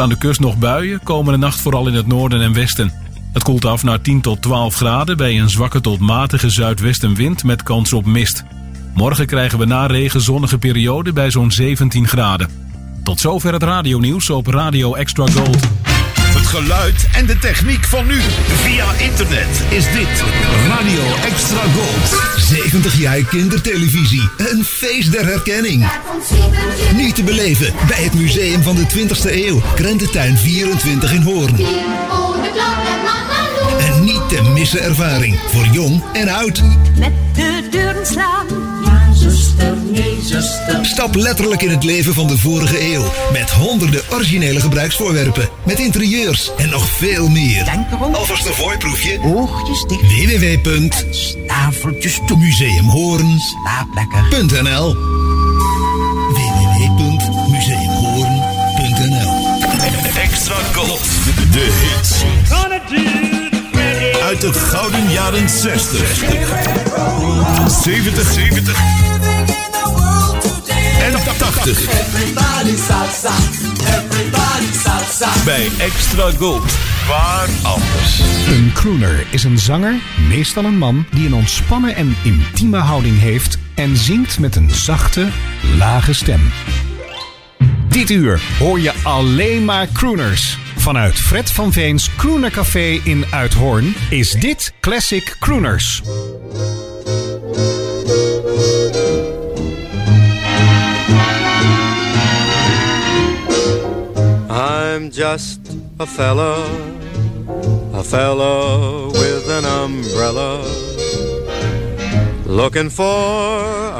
Aan de kust nog buien. Komende nacht vooral in het noorden en westen. Het koelt af naar 10 tot 12 graden bij een zwakke tot matige zuidwestenwind met kans op mist. Morgen krijgen we na regen zonnige periode bij zo'n 17 graden. Tot zover het radionieuws op Radio Extra Gold. Geluid en de techniek van nu. Via internet is dit Radio Extra Gold. 70 jaar kindertelevisie. Een feest der herkenning. Nu te beleven bij het Museum van de 20e Eeuw. Krententuin 24 in Hoorn. Een niet te missen ervaring voor jong en oud. Met de deuren slaan. Ja, zuster, nee, zuster. Stap letterlijk in het leven van de vorige eeuw. Met honderden originele gebruiksvoorwerpen. Met interieurs en nog veel meer. Denk erom. Alvast een voorproefje. Oogjes dicht. www.stafeltjes Slaap lekker. www.museumhoorn.nl Extra Gold. De hits. Uit de gouden jaren 60. 70, 70. En 80. Bij Extra Gold. Waar anders? Een crooner is een zanger, meestal een man, die een ontspannen en intieme houding heeft en zingt met een zachte, lage stem. Dit uur hoor je alleen maar crooners. Vanuit Fred van Veens Crooner Café in Uithoorn is dit Classic Crooners. I'm just a fella, a fella with an umbrella, looking for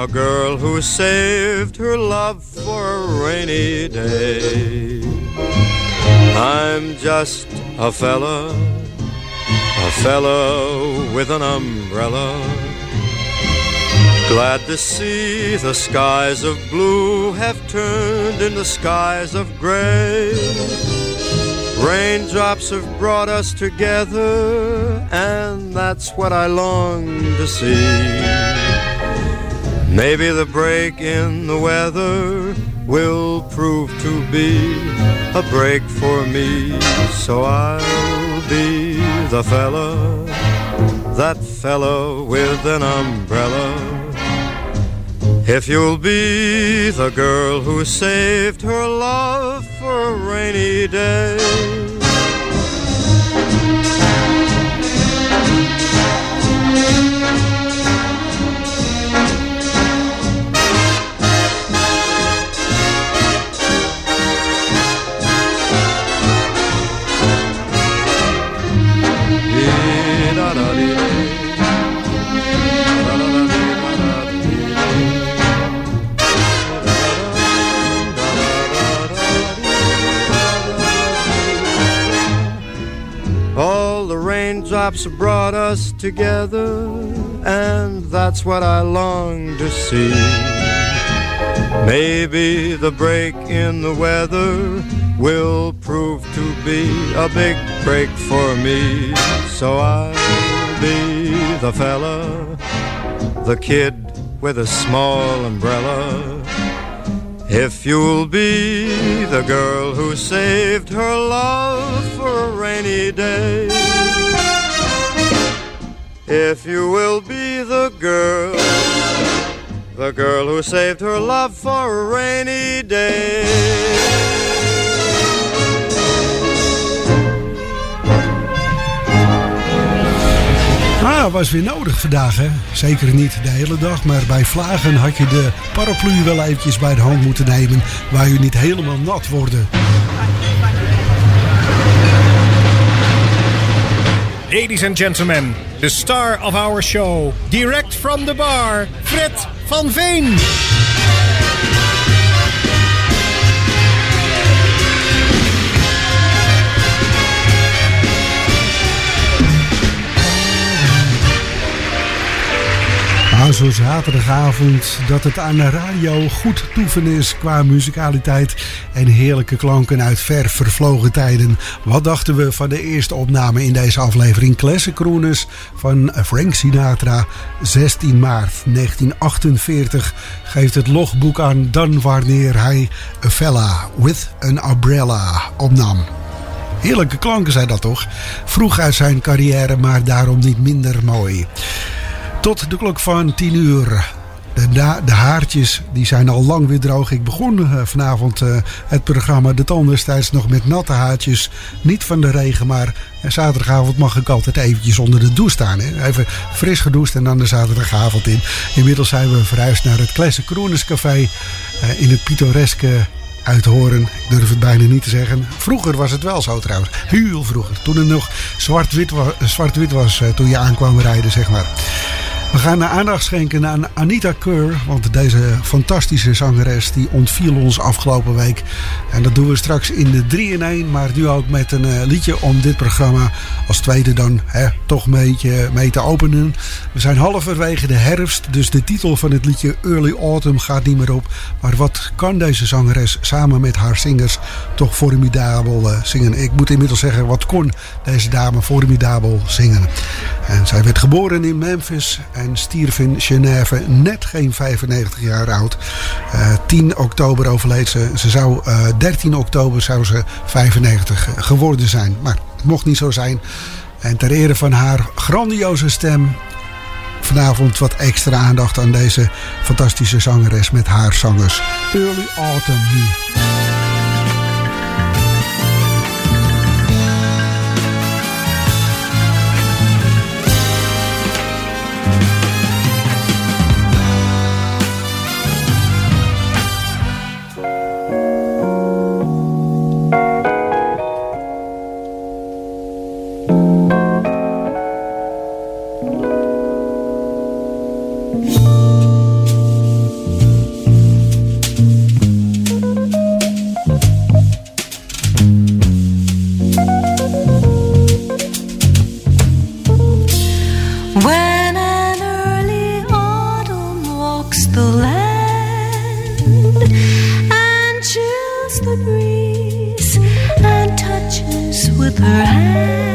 a girl who saved her love for a rainy day. I'm just a fella, a fella with an umbrella. Glad to see the skies of blue have turned into skies of gray. Raindrops have brought us together, and that's what I long to see. Maybe the break in the weather will prove to be a break for me, so I'll be the fella, that fella with an umbrella. If you'll be the girl who saved her love for a rainy day. Have brought us together, and that's what I long to see. Maybe the break in the weather will prove to be a big break for me. So I'll be the fella, the kid with a small umbrella. If you'll be the girl who saved her love for a rainy day. If you will be the girl, the girl who saved her love for a rainy day. Ah, was weer nodig vandaag, hè? Zeker niet de hele dag, maar bij vlagen had je de paraplu wel eventjes bij de hand moeten nemen, waar je niet helemaal nat worden. Ladies and gentlemen, the star of our show, direct from the bar, Fred van Veen. Zo'n zaterdagavond dat het aan de radio goed toeven is qua muzikaliteit en heerlijke klanken uit ver vervlogen tijden. Wat dachten we van de eerste opname in deze aflevering Classic van Frank Sinatra 16 maart 1948 geeft het logboek aan dan wanneer hij A Fella with an Umbrella opnam. Heerlijke klanken zijn dat toch? Vroeg uit zijn carrière, maar daarom niet minder mooi. Tot de klok van 10 uur. De, de, haartjes die zijn al lang weer droog. Ik begon uh, vanavond uh, het programma De Toon destijds nog met natte haartjes. Niet van de regen, maar zaterdagavond mag ik altijd eventjes onder de douche staan. Hè? Even fris gedoucht en dan de zaterdagavond in. Inmiddels zijn we verhuisd naar het Classic Kroeners Café in het pittoreske Uithoren. Ik durf het bijna niet te zeggen. Vroeger was het wel zo trouwens. Heel vroeger. Toen het nog zwart-wit was, zwart was toen je aankwam rijden, zeg maar. We gaan aandacht schenken aan Anita Keur. Want deze fantastische zangeres die ontviel ons afgelopen week. En dat doen we straks in de 3 in 1. Maar nu ook met een uh, liedje om dit programma als tweede dan hè, toch beetje mee te openen. We zijn halverwege de herfst. Dus de titel van het liedje Early Autumn gaat niet meer op. Maar wat kan deze zangeres samen met haar zingers toch formidabel uh, zingen. Ik moet inmiddels zeggen, wat kon deze dame formidabel zingen. En zij werd geboren in Memphis stierf in Genève, net geen 95 jaar oud. Uh, 10 oktober overleed ze. Ze zou, uh, 13 oktober zou ze 95 geworden zijn. Maar het mocht niet zo zijn. En ter ere van haar grandioze stem vanavond wat extra aandacht aan deze fantastische zangeres met haar zangers. Early Autumn with her hand.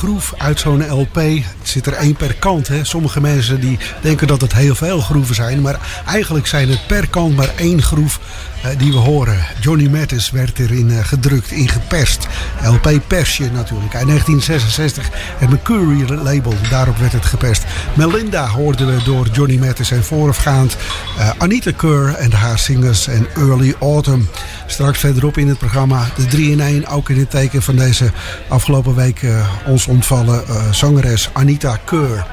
Groef uit zo'n LP. Zit er één per kant. Hè. Sommige mensen die denken dat het heel veel groeven zijn. Maar eigenlijk zijn het per kant maar één groef eh, die we horen. Johnny Mattis werd erin eh, gedrukt, in geperst. LP persje natuurlijk. Uit 1966. Het Mercury label, daarop werd het geperst. Melinda hoorden we door Johnny Mattis en voorafgaand eh, Anita Kerr en haar singers en Early Autumn. Straks verderop in het programma de 3 in 1, ook in het teken van deze afgelopen week eh, ons ontvallen eh, zangeres Anita Keur.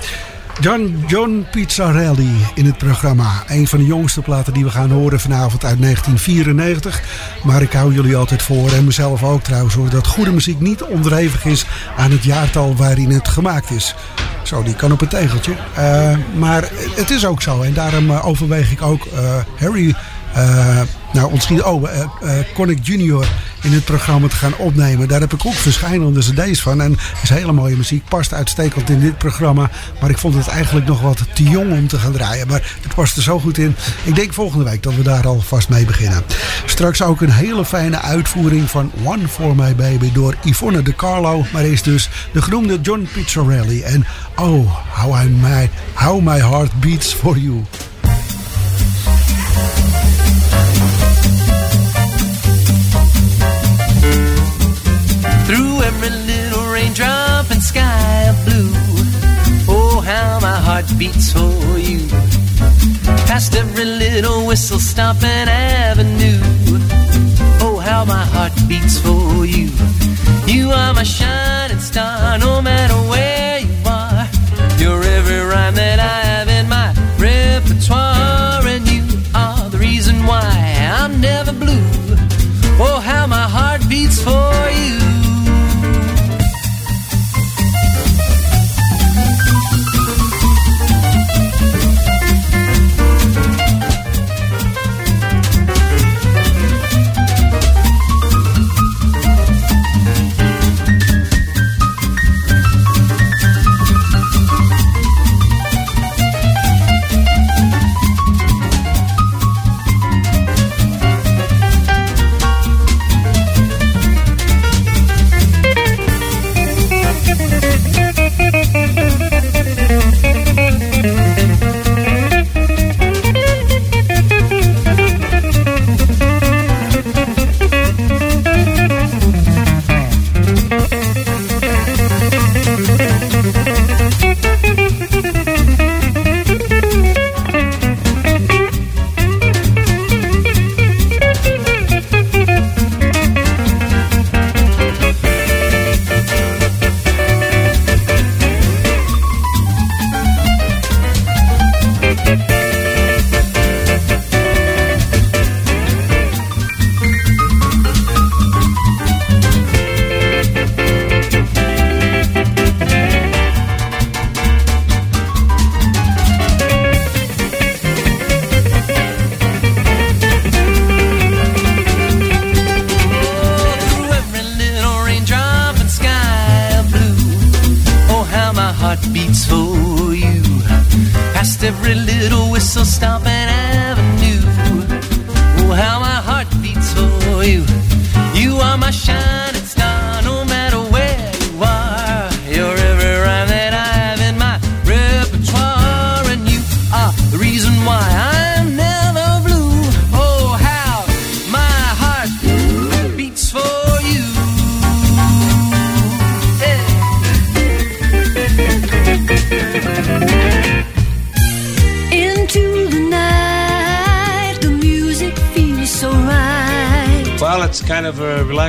John, John Pizzarelli in het programma. Een van de jongste platen die we gaan horen vanavond uit 1994. Maar ik hou jullie altijd voor, en mezelf ook trouwens hoor, dat goede muziek niet onderhevig is aan het jaartal waarin het gemaakt is. Zo, die kan op een tegeltje. Eh, maar het is ook zo. En daarom overweeg ik ook Harry nou, ontschiet, oh, eh, Connick Junior in het programma te gaan opnemen. Daar heb ik ook verschillende cd's van. En is hele mooie muziek. Past uitstekend in dit programma. Maar ik vond het eigenlijk nog wat te jong om te gaan draaien. Maar het past er zo goed in. Ik denk volgende week dat we daar alvast mee beginnen. Straks ook een hele fijne uitvoering van One for My Baby door Yvonne De Carlo. Maar eerst dus de genoemde John Pizzarelli. En oh, how, I my, how my heart beats for you. How my heart beats for you. past every little whistle stop and avenue. Oh, how my heart beats for you. You are my shining star, no matter where you are. You're every rhyme that I have in my repertoire, and you are the reason why I'm never blue. Oh, how my heart beats for you.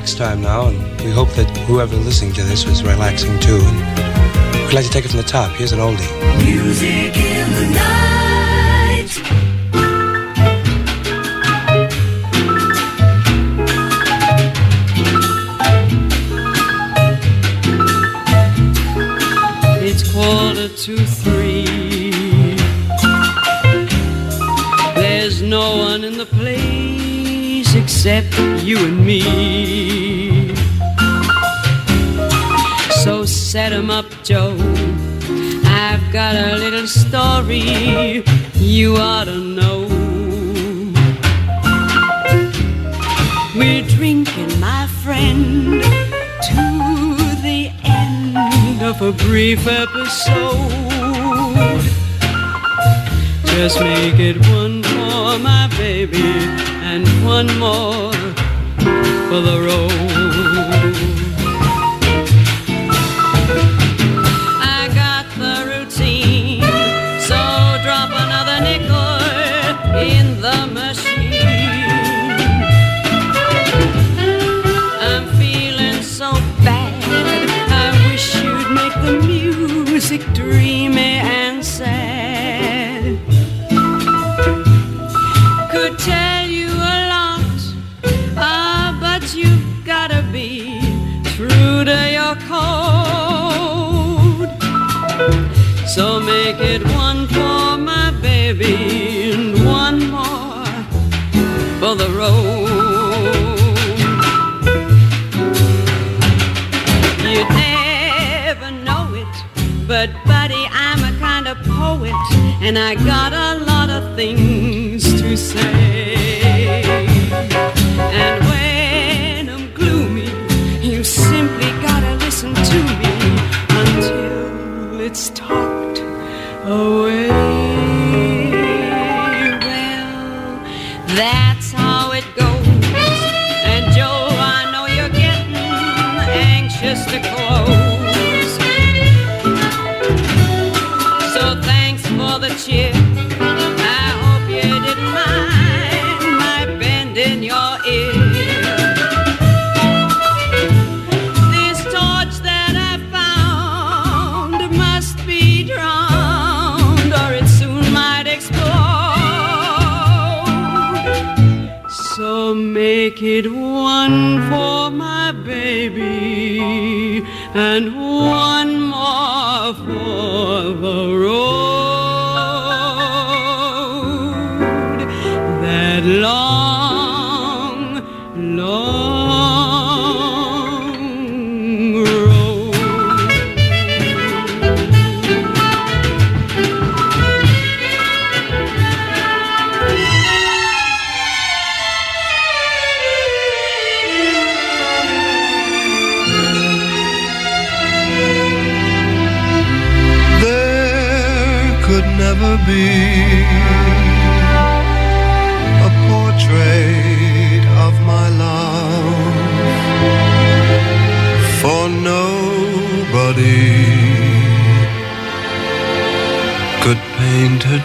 Relaxed time now, and we hope that whoever listening to this was relaxing too. And we'd like to take it from the top. Here's an oldie. Music in the night. It's quarter to three. There's no one in the place except you and me. Set 'em up, Joe. I've got a little story you ought to know. We're drinking, my friend, to the end of a brief episode. Just make it one more, my baby, and one more for the road. So make it one for my baby and one more for the road. You never know it, but buddy, I'm a kind of poet, and I got a lot of things to say. Make it one for my baby and one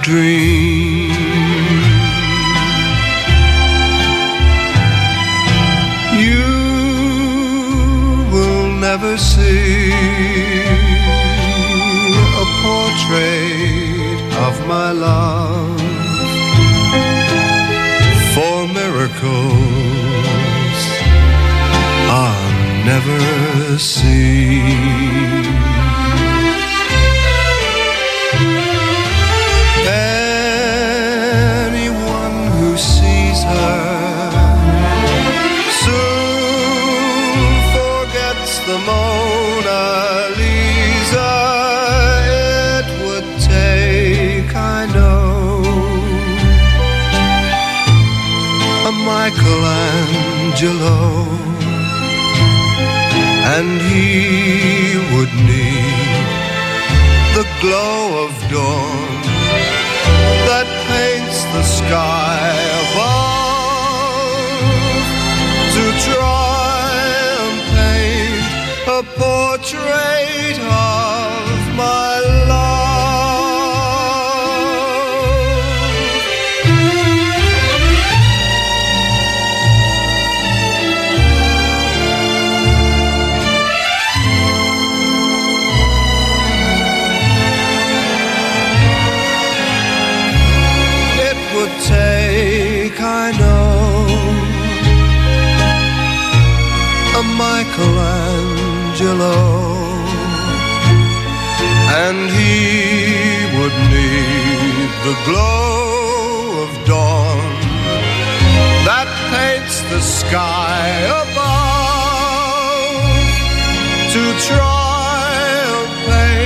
dream. You will never see a portrait of my love for miracles I'll never see. Mona Lisa. It would take, I know, a Michelangelo, and he would need the glow of dawn that paints the sky above to a portrait of Michelangelo, and he would need the glow of dawn that paints the sky above to try and paint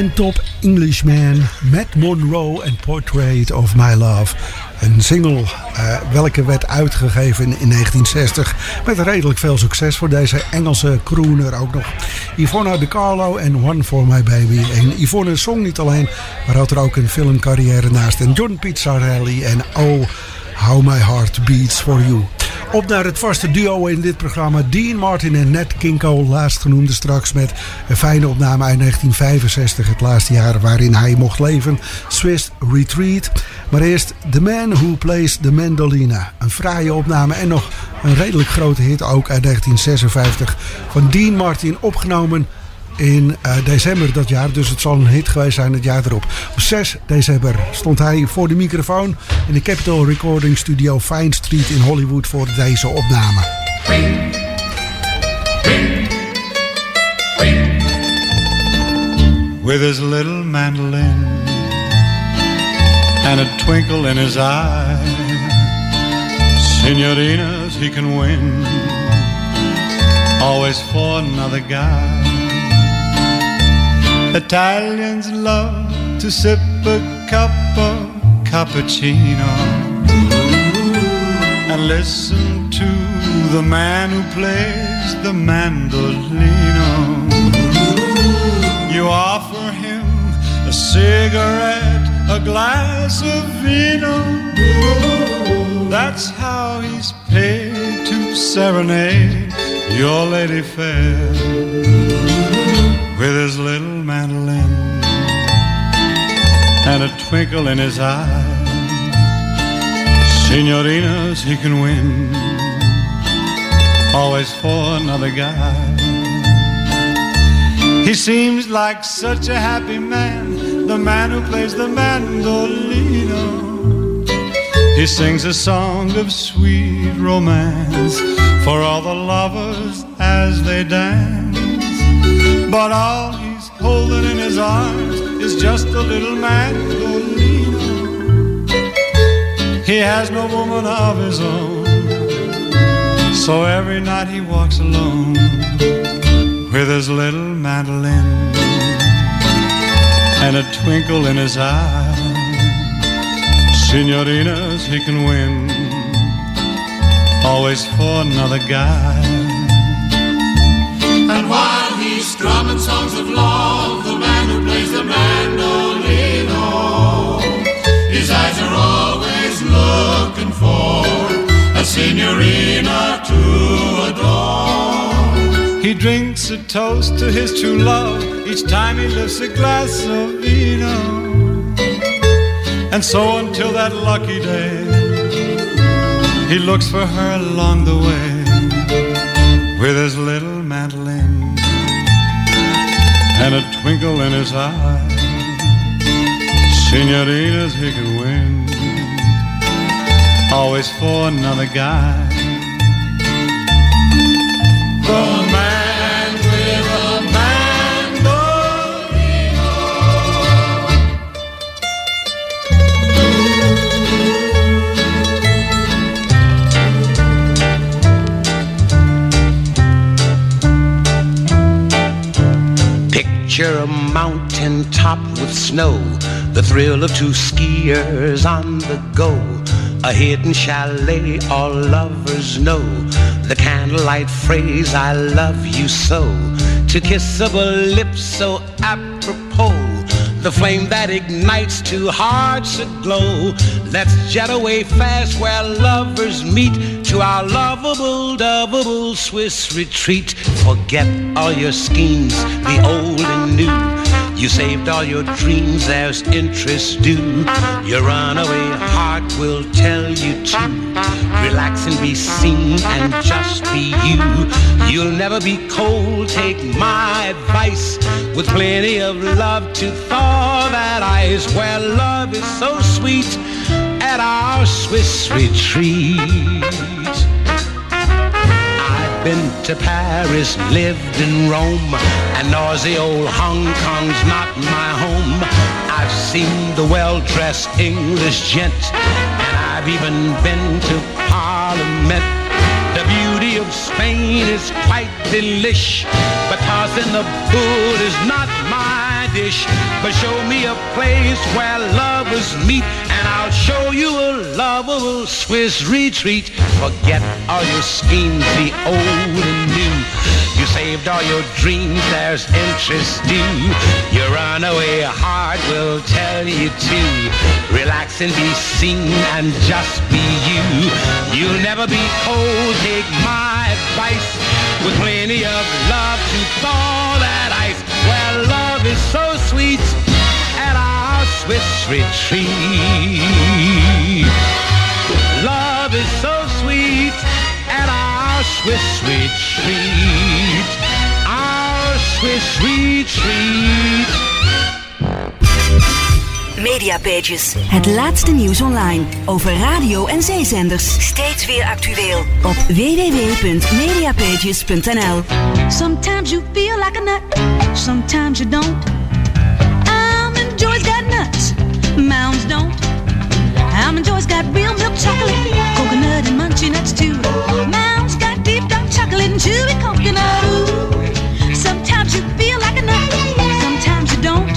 en top Englishman, Matt Monroe en Portrait of My Love. Een single eh, welke werd uitgegeven in 1960 met redelijk veel succes voor deze Engelse crooner ook nog. Yvonne De Carlo en One for My Baby. En Yvonne zong niet alleen, maar had er ook een filmcarrière naast. En John Pizzarelli en Oh How My Heart Beats For You. Op naar het vaste duo in dit programma. Dean Martin en King Cole, laatstgenoemde straks met een fijne opname uit 1965. Het laatste jaar waarin hij mocht leven. Swiss Retreat. Maar eerst The Man Who Plays the Mandolina. Een fraaie opname en nog een redelijk grote hit ook uit 1956. Van Dean Martin opgenomen in eh, december dat jaar. Dus het zal een hit geweest zijn het jaar erop. Op 6 december stond hij voor de microfoon in de Capitol Recording Studio Fine Street in Hollywood voor deze opname. with his little mandolin and a twinkle in his eye. Senorinas he can win, always for another guy. Italians love to sip a cup of cappuccino and listen to the man who plays the mandolino. You offer him a cigarette, a glass of vino. That's how he's paid to serenade your lady fair with his little mandolin and a twinkle in his eye. Signorinas he can win, always for another guy. He seems like such a happy man, the man who plays the mandolino. He sings a song of sweet romance for all the lovers as they dance. But all he's holding in his arms is just a little mandolino. He has no woman of his own, so every night he walks alone with his little mandolin and a twinkle in his eye. Signorinas he can win, always for another guy. Of love, the man who plays the mandolino, his eyes are always looking for a signorina to adore. He drinks a toast to his true love each time he lifts a glass of vino. And so until that lucky day, he looks for her along the way with his little and a twinkle in his eye. Signorinas he can win, always for another guy. The Picture a mountain top with snow, the thrill of two skiers on the go. A hidden chalet all lovers know. The candlelight phrase, I love you so. To kissable lips so apropos. The flame that ignites two hearts aglow. Let's jet away fast where lovers meet to our lovable, lovable Swiss retreat. Forget all your schemes, the old and new. You saved all your dreams, as interest due. Your runaway heart will tell you to relax and be seen and just be you. You'll never be cold, take my advice. With plenty of love to thaw that ice, where love is so sweet at our Swiss retreat. Been to Paris, lived in Rome, and noisy old Hong Kong's not my home. I've seen the well-dressed English gent, and I've even been to Parliament. The beauty of Spain is quite delish, but tossing the boot is not my dish. But show me a place where lovers meet, show you a lovable Swiss retreat. Forget all your schemes, the old and new. You saved all your dreams, there's interest due. Your runaway heart will tell you to relax and be seen and just be you. You'll never be cold, take my advice. With plenty of love to thaw that ice. Where love is so sweet Swiss retreat. Love is so sweet at our Swiss retreat. Our Swiss retreat. Mediapages. Het laatste nieuws online over radio en zeezenders. Steeds weer actueel op www.mediapages.nl. Sometimes you feel like a nut, sometimes you don't. Don't. Almond Joy's got real milk chocolate, coconut and munchy nuts too. Mounds got deep dark chocolate and chewy coconut. Ooh. Sometimes you feel like a nut, sometimes you don't.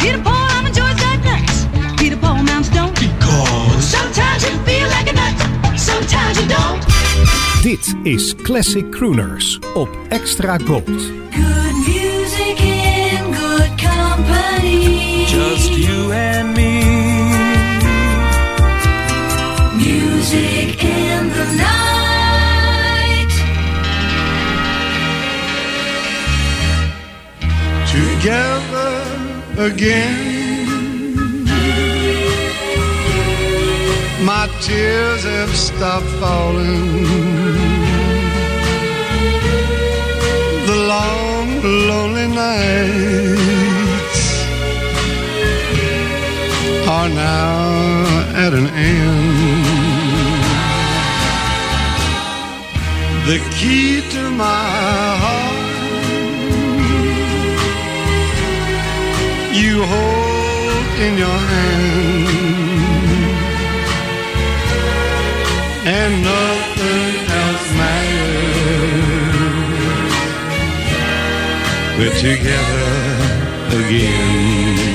Peter Paul, Almond Joy's got nuts. Peter Paul, mounds don't. Because sometimes you feel like a nut, sometimes you don't. Dit is Classic Crooners op Extra Gold. Good music in good company. Just you and me. Together again. my tears have stopped falling. The long, lonely nights are now at an end. The key to my heart hold in your hand. and nothing else matters. We're together again.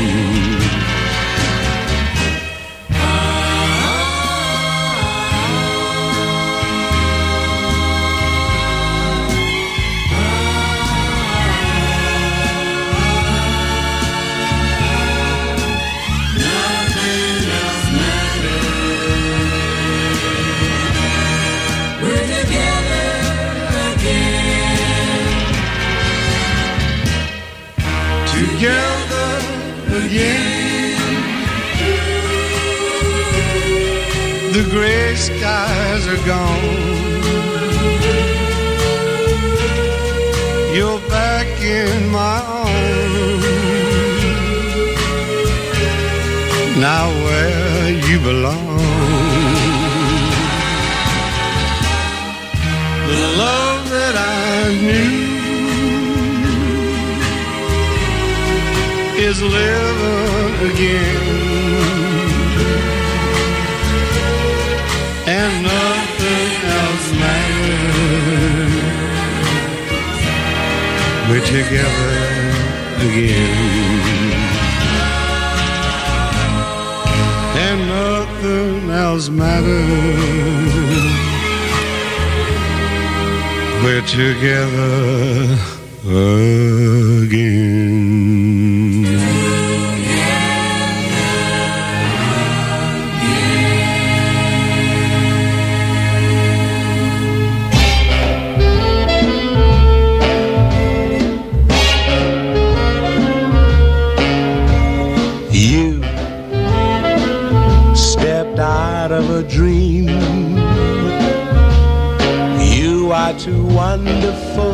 You are too wonderful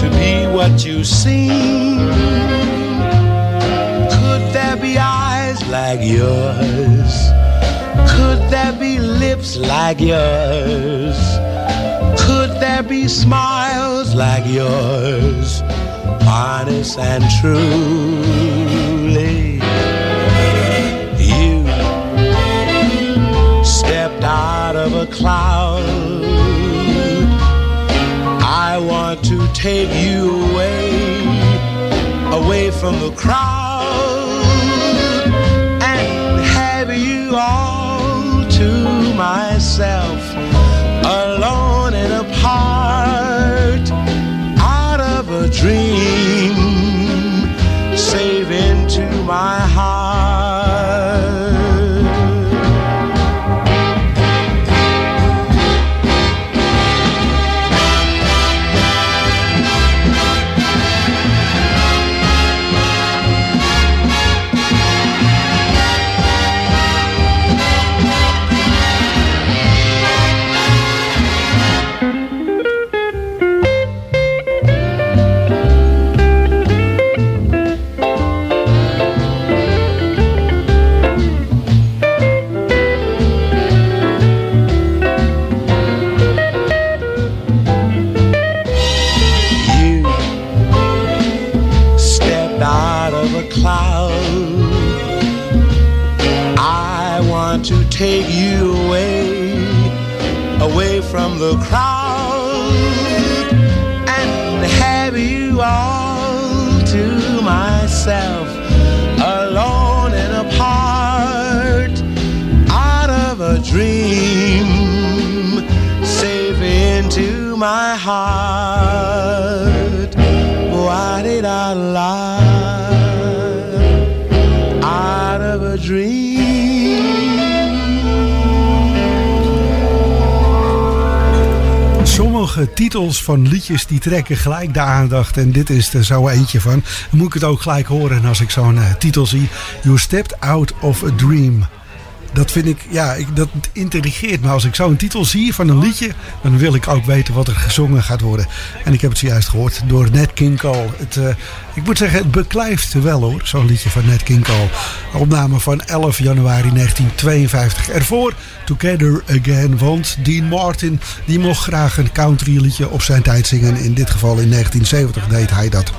to be what you seem. Could there be eyes like yours? Could there be lips like yours? Could there be smiles like yours? Honest and truly, you stepped out of a cloud. Take you away, away from the crowd, and have you all to myself, alone and apart, out of a dream, save into my heart. To myself, alone and apart, out of a dream, safe into my heart. Why did I lie? Out of a dream. Titels van liedjes die trekken gelijk de aandacht. En dit is er zo eentje van. Moet ik het ook gelijk horen als ik zo'n eh, titel zie. You stepped out of a dream. Dat vind ik, ja, ik, dat intrigeert me. Als ik zo'n titel zie van een liedje, dan wil ik ook weten wat er gezongen gaat worden. En ik heb het zojuist gehoord door Nat King Cole. Het, uh, ik moet zeggen, het beklijft wel hoor, zo'n liedje van Nat King Cole. Opname van 11 januari 1952. Ervoor Together Again, want Dean Martin die mocht graag een country liedje op zijn tijd zingen. In dit geval in 1970 deed hij dat.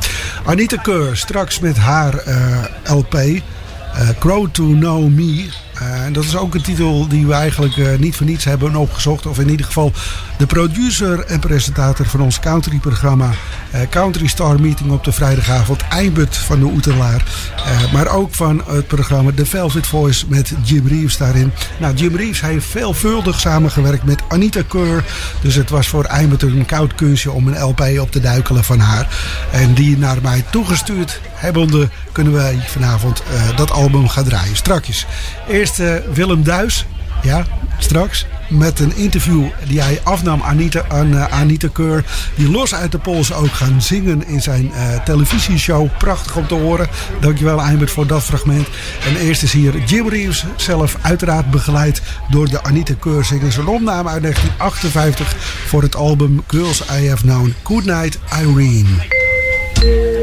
Anita Keur, straks met haar uh, LP. Uh, Crow to Know Me. Uh, en dat is ook een titel die we eigenlijk uh, niet voor niets hebben opgezocht. Of in ieder geval de producer en presentator van ons country-programma. Uh, country Star Meeting op de vrijdagavond. Eibert van de Oetelaar. maar ook van het programma The Velvet Voice met Jim Reeves daarin. Nou, Jim Reeves heeft veelvuldig samengewerkt met Anita Keur. Dus het was voor Eibert een koud kunstje om een LP op te duikelen van haar. En die naar mij toegestuurd hebbende kunnen wij vanavond dat album gaan draaien. Strakjes. Eerst eerst uh, Willem Duis. Ja, straks. Met een interview die hij afnam Anita, aan uh, Anita Keur. Die los uit de pols ook gaan zingen in zijn uh, televisieshow. Prachtig om te horen. Dankjewel Eimert voor dat fragment. En eerst is hier Jim Reeves zelf uiteraard begeleid door de Anita Keur zingers. Een opname uit 1958 voor het album Girls I Have Known. Good Night Irene.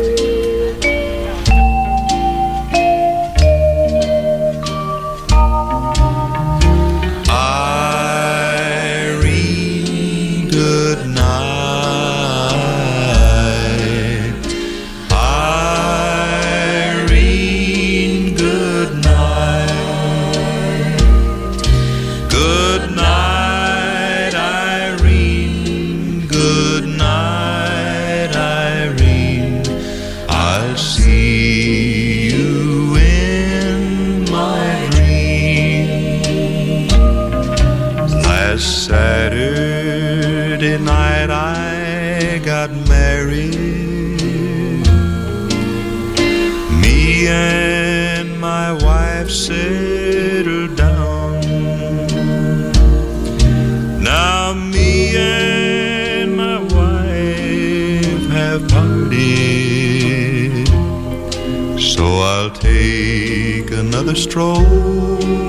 another stroll.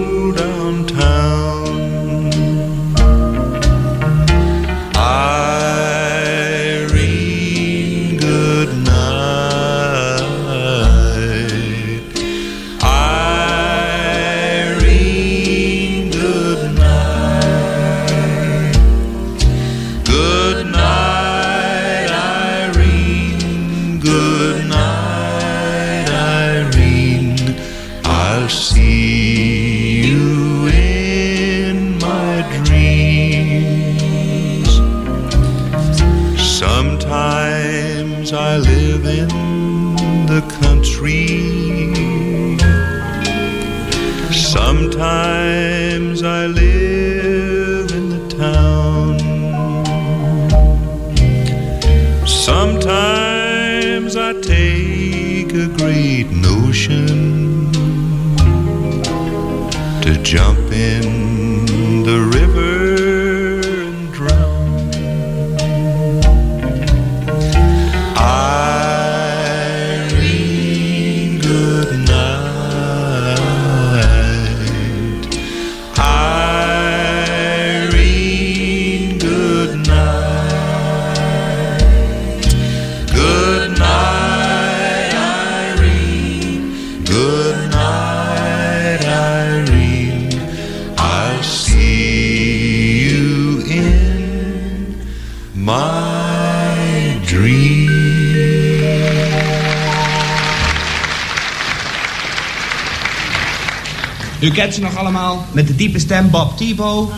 Kent ze nog allemaal met de diepe stem Bob Thibault.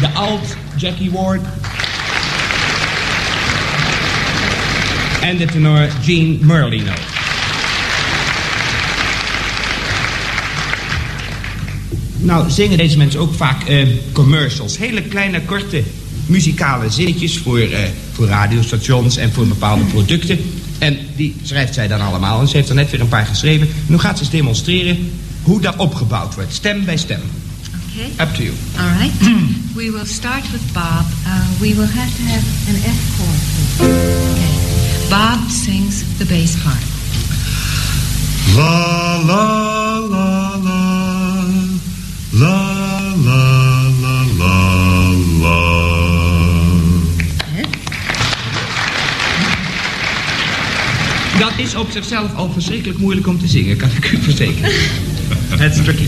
De alt Jackie Ward. En de tenor Gene Merlino. Nou, zingen deze mensen ook vaak eh, commercials. Hele kleine, korte muzikale zinnetjes voor, eh, voor radiostations en voor bepaalde producten. En die schrijft zij dan allemaal. En ze heeft er net weer een paar geschreven. Nu gaat ze eens demonstreren hoe dat opgebouwd wordt. Stem bij stem. Okay. Up to you. All right. we will start with Bob. Uh, we will have to have an F chord. Okay. Bob sings the bass part. La la la is op zichzelf al verschrikkelijk moeilijk om te zingen, kan ik u verzekeren. That's tricky.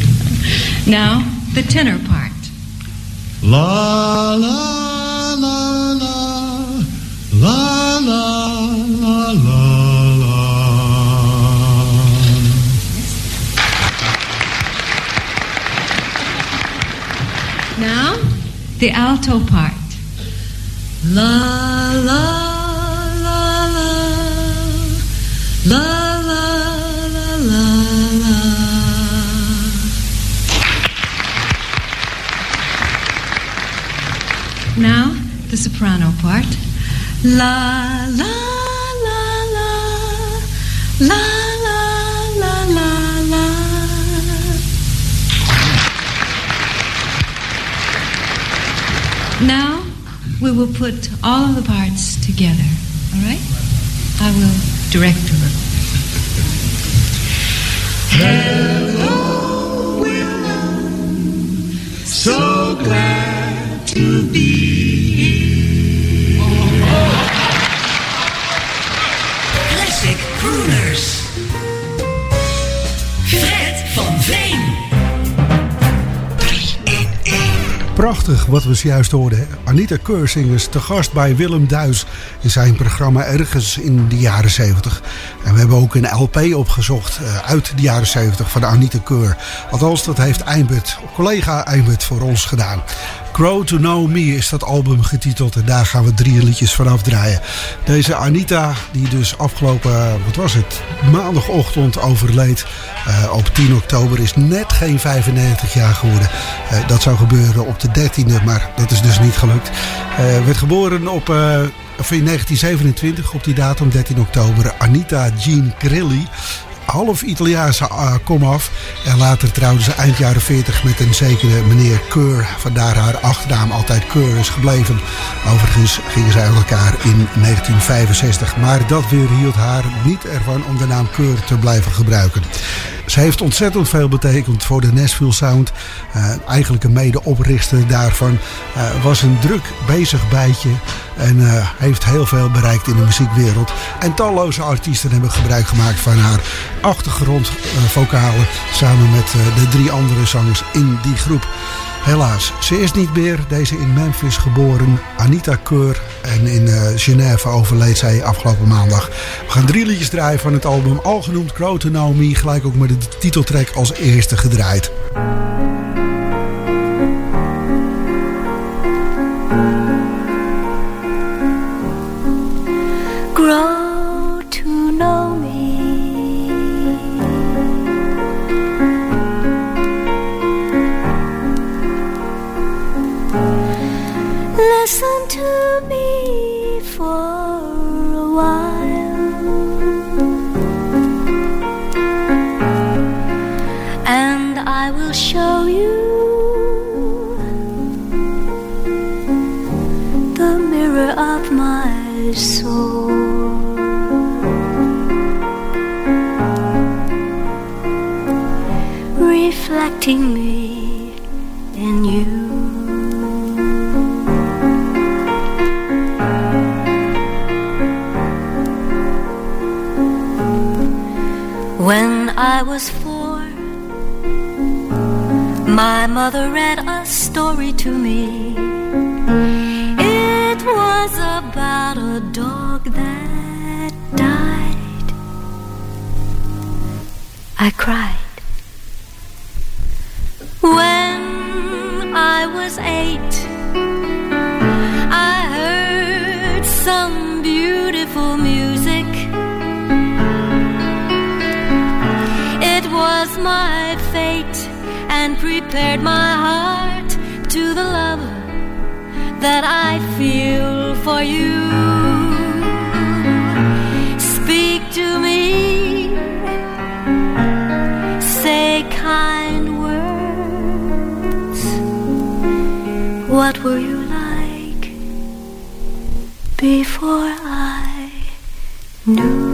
Now, the tenor part. La la la la la la la la Now, the alto part. La la soprano part. La la la la la la la la la. Now, we will put all of the parts together. All right? I will direct the room. Hello, Willow. So glad to be Prachtig wat we zojuist hoorden. Anita Keursingers te gast bij Willem Duis in zijn programma ergens in de jaren 70. En we hebben ook een LP opgezocht eh, uit de jaren 70 van Anita Keur. Althans, dat heeft Eimert, collega Eimert voor ons gedaan. Grow to Know Me is dat album getiteld en daar gaan we drie liedjes van afdraaien. Deze Anita, die dus afgelopen, wat was het, maandagochtend overleed eh, op 10 oktober, is net geen 95 jaar geworden. Eh, dat zou gebeuren op de 13e, maar dat is dus niet gelukt. Eh, werd geboren op, of in 1927, op die datum 13 oktober, Anita Jean Crilli half Italiaanse uh, komaf. En later trouwde ze eind jaren 40 met een zekere meneer Keur. Vandaar haar achternaam altijd Keur is gebleven. Overigens gingen zij uit elkaar in 1965. Maar dat weerhield haar niet ervan om de naam Keur te blijven gebruiken. Ze heeft ontzettend veel betekend voor de Nashville Sound. Uh, eigenlijk een mede-oprichter daarvan. Uh, was een druk bezig bijtje. En uh, heeft heel veel bereikt in de muziekwereld. En talloze artiesten hebben gebruik gemaakt van haar achtergrondvokalen. samen met de drie andere zangers in die groep. Helaas, ze is niet meer. Deze in Memphis geboren, Anita Keur. En in uh, Genève overleed zij afgelopen maandag. We gaan drie liedjes draaien van het album. Al genoemd. Gelijk ook met de titeltrack als eerste gedraaid. And I will show you the mirror of my soul. Reflecting me in you. When I was my mother read a story to me. It was about a dog that died. I cried. When I was eight, I heard some beautiful music. It was my prepared my heart to the love that I feel for you. Speak to me, say kind words. What were you like before I knew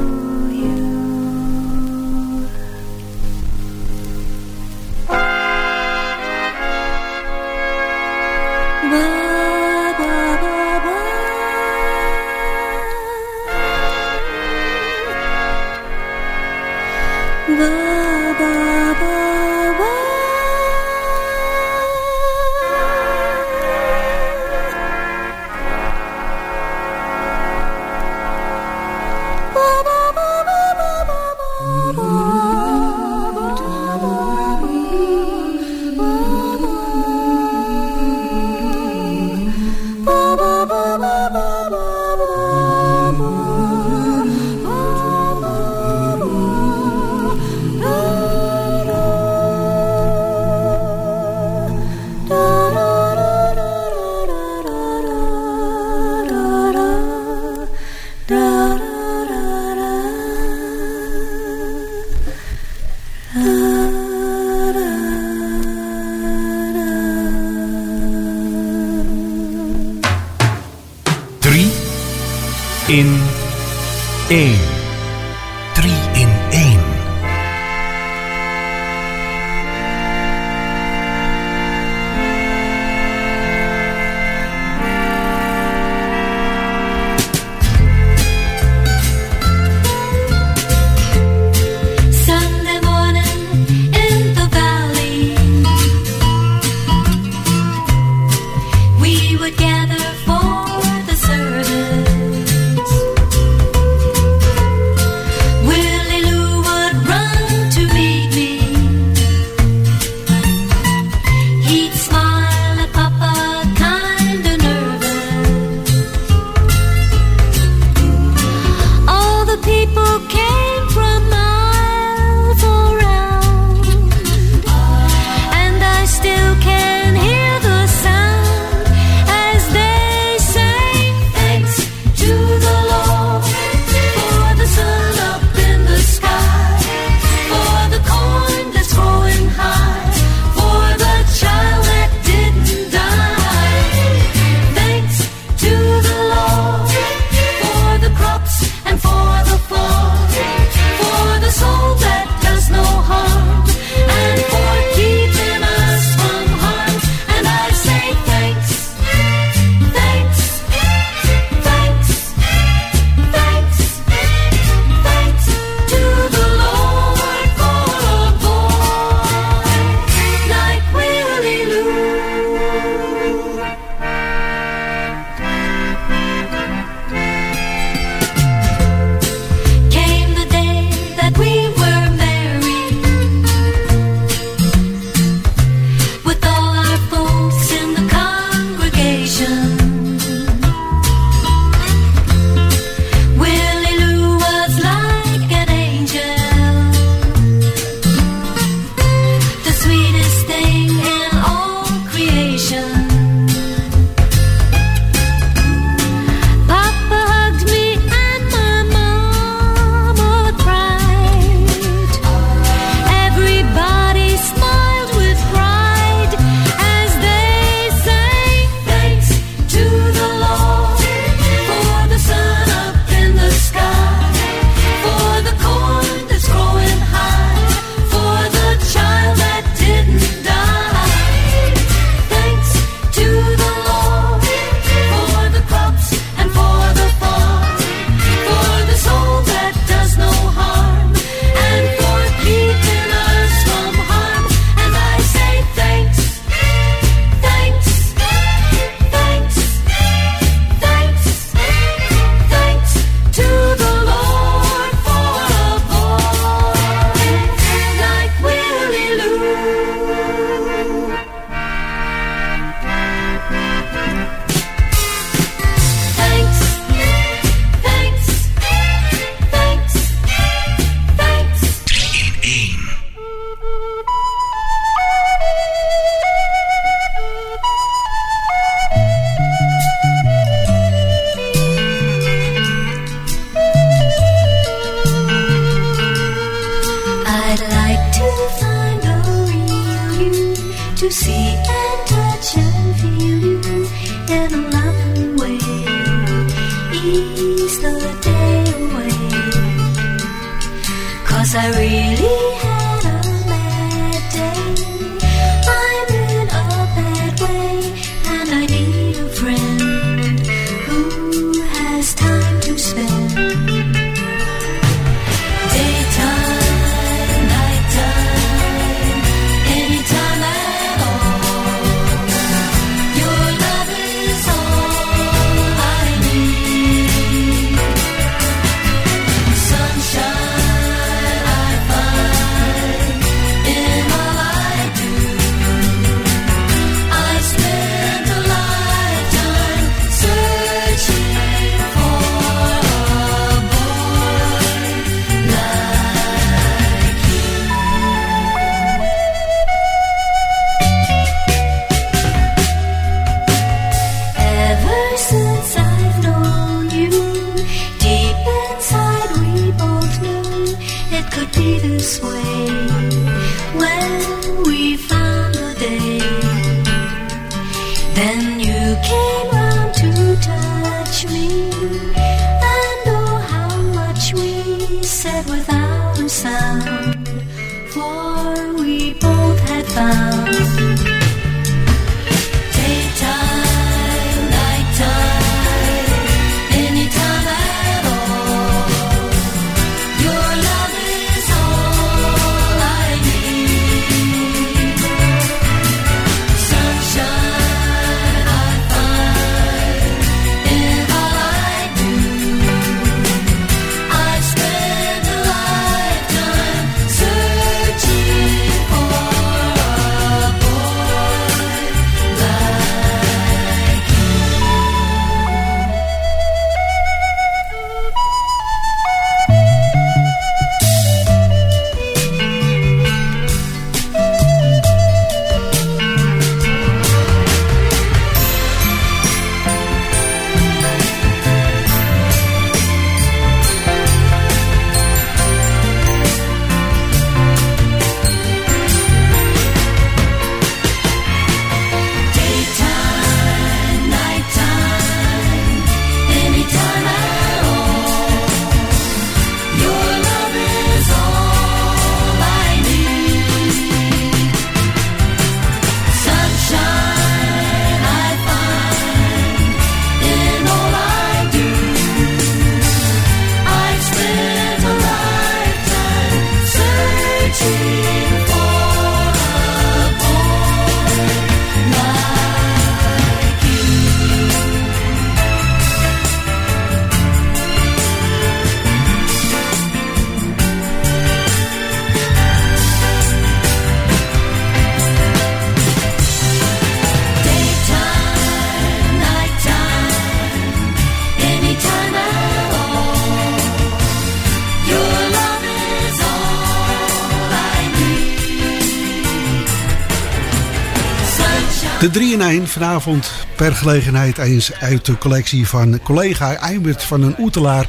De 3 in 1 vanavond per gelegenheid eens uit de collectie van collega Eimert van een Oetelaar.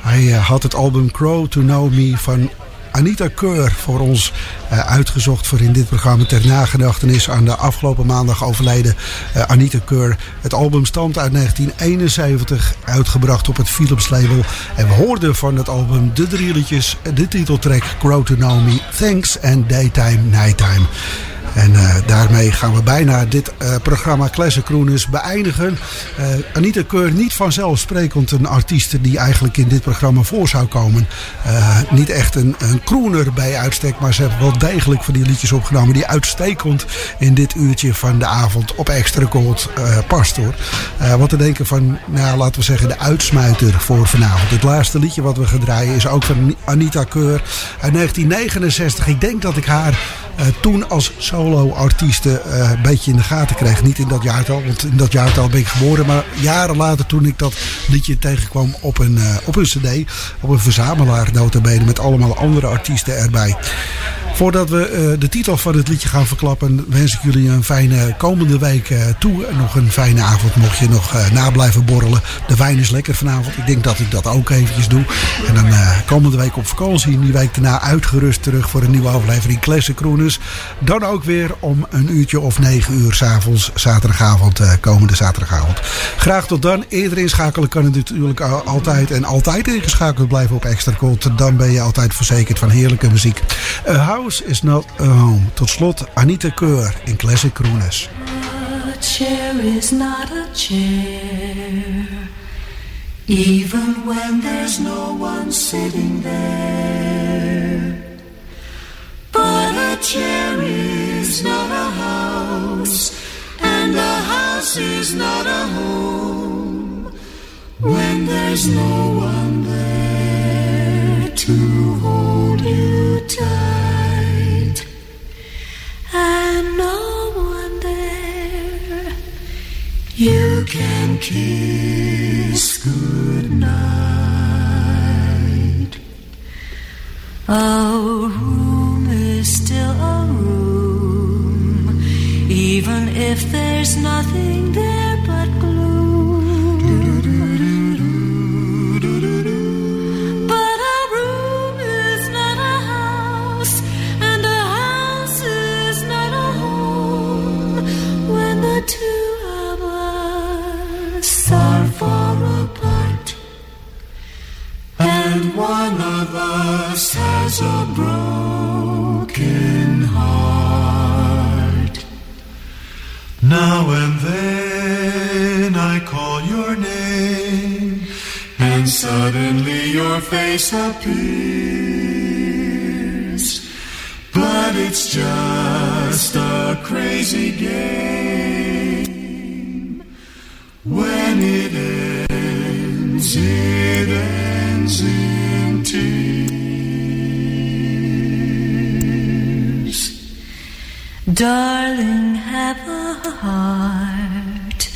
Hij eh, had het album Crow to Know Me van Anita Keur voor ons eh, uitgezocht voor in dit programma ter nagedachtenis aan de afgelopen maandag overleden eh, Anita Keur. Het album stamt uit 1971, uitgebracht op het Philips label. En we hoorden van het album de drie liedjes, de titeltrack Crow to Know Me, Thanks and Daytime, Nighttime. En eh, daarmee gaan we bijna dit eh, programma Classic Crooners beëindigen. Eh, Anita Keur, niet vanzelfsprekend een artiest die eigenlijk in dit programma voor zou komen. Niet echt een, een bij uitstek, maar ze hebben wel degelijk van die liedjes opgenomen die uitstekend in dit uurtje van de avond op Extra Gold eh, past hoor. Wat te denken van, nou, laten we zeggen, de uitsmijter voor vanavond. Het laatste liedje wat we gaan draaien is ook van Anita Keur uit 1969. Ik denk dat ik haar toen als solo-artieste eh, een beetje in de gaten kreeg. Niet in dat jaartal, want in dat jaartal ben ik geboren. Maar jaren later toen ik dat liedje tegenkwam op een, eh, op een cd. Op een verzamelaar notabene met allemaal andere artiesten erbij. Voordat we eh, de titel van het liedje gaan verklappen, wens ik jullie een fijne komende week eh, toe. En nog een fijne avond mocht je nog eh, na blijven borrelen. De wijn is lekker vanavond. Ik denk dat ik dat ook eventjes doe. En dan komende week op vakantie. En die week daarna uitgerust terug voor een nieuwe aflevering Classic Crooners. Dan ook weer om een uurtje of negen uur s'avonds, zaterdagavond, komende zaterdagavond. Graag tot dan. Eerder inschakelen kan het natuurlijk al- altijd. En altijd ingeschakeld blijven op Extra Gold. Dan ben je altijd verzekerd van heerlijke muziek. A is not a home. Tot slot Anita Keur in Classic Crooners. A chair is not a chair, even when there's no one sitting there. But a chair is not a house, and a house is not a home when there's no one there to hold you tight, you can kiss goodnight. A room is still a room, even if there's nothing there us has a broken heart. Now and then I call your name, and suddenly your face appears. But it's just a crazy game. When it ends, it ends in Darling, have a heart.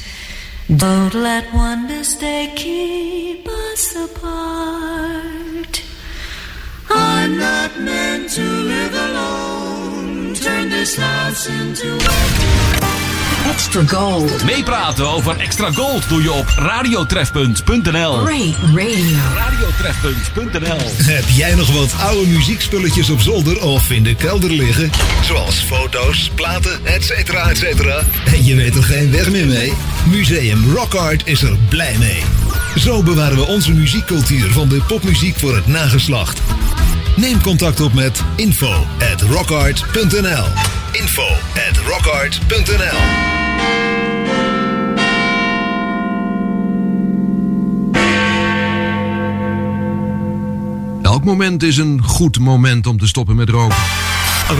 Don't let one mistake keep us apart. I'm not meant to live alone. Turn this house into a Extra Gold. Meepraten over Extra Gold doe je op radiotrefpunt.nl. Ray Radio. Radiotrefpunt.nl. Heb jij nog wat oude muziekspulletjes op zolder of in de kelder liggen? Zoals foto's, platen, etc. etc. En je weet er geen weg meer mee? Museum Rock Art is er blij mee. Zo bewaren we onze muziekcultuur van de popmuziek voor het nageslacht. Neem contact op met info at rockart.nl info at rockart.nl Elk moment is een goed moment om te stoppen met roken.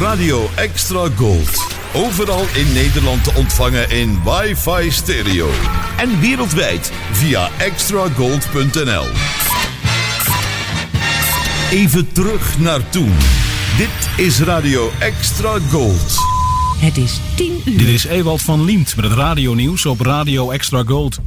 Radio Extra Gold. Overal in Nederland te ontvangen in wifi stereo. En wereldwijd via extragold.nl. Even terug naar toen. Dit is Radio Extra Gold. Het is 10 uur. Dit is Ewald van Liemt met het radionieuws op Radio Extra Gold.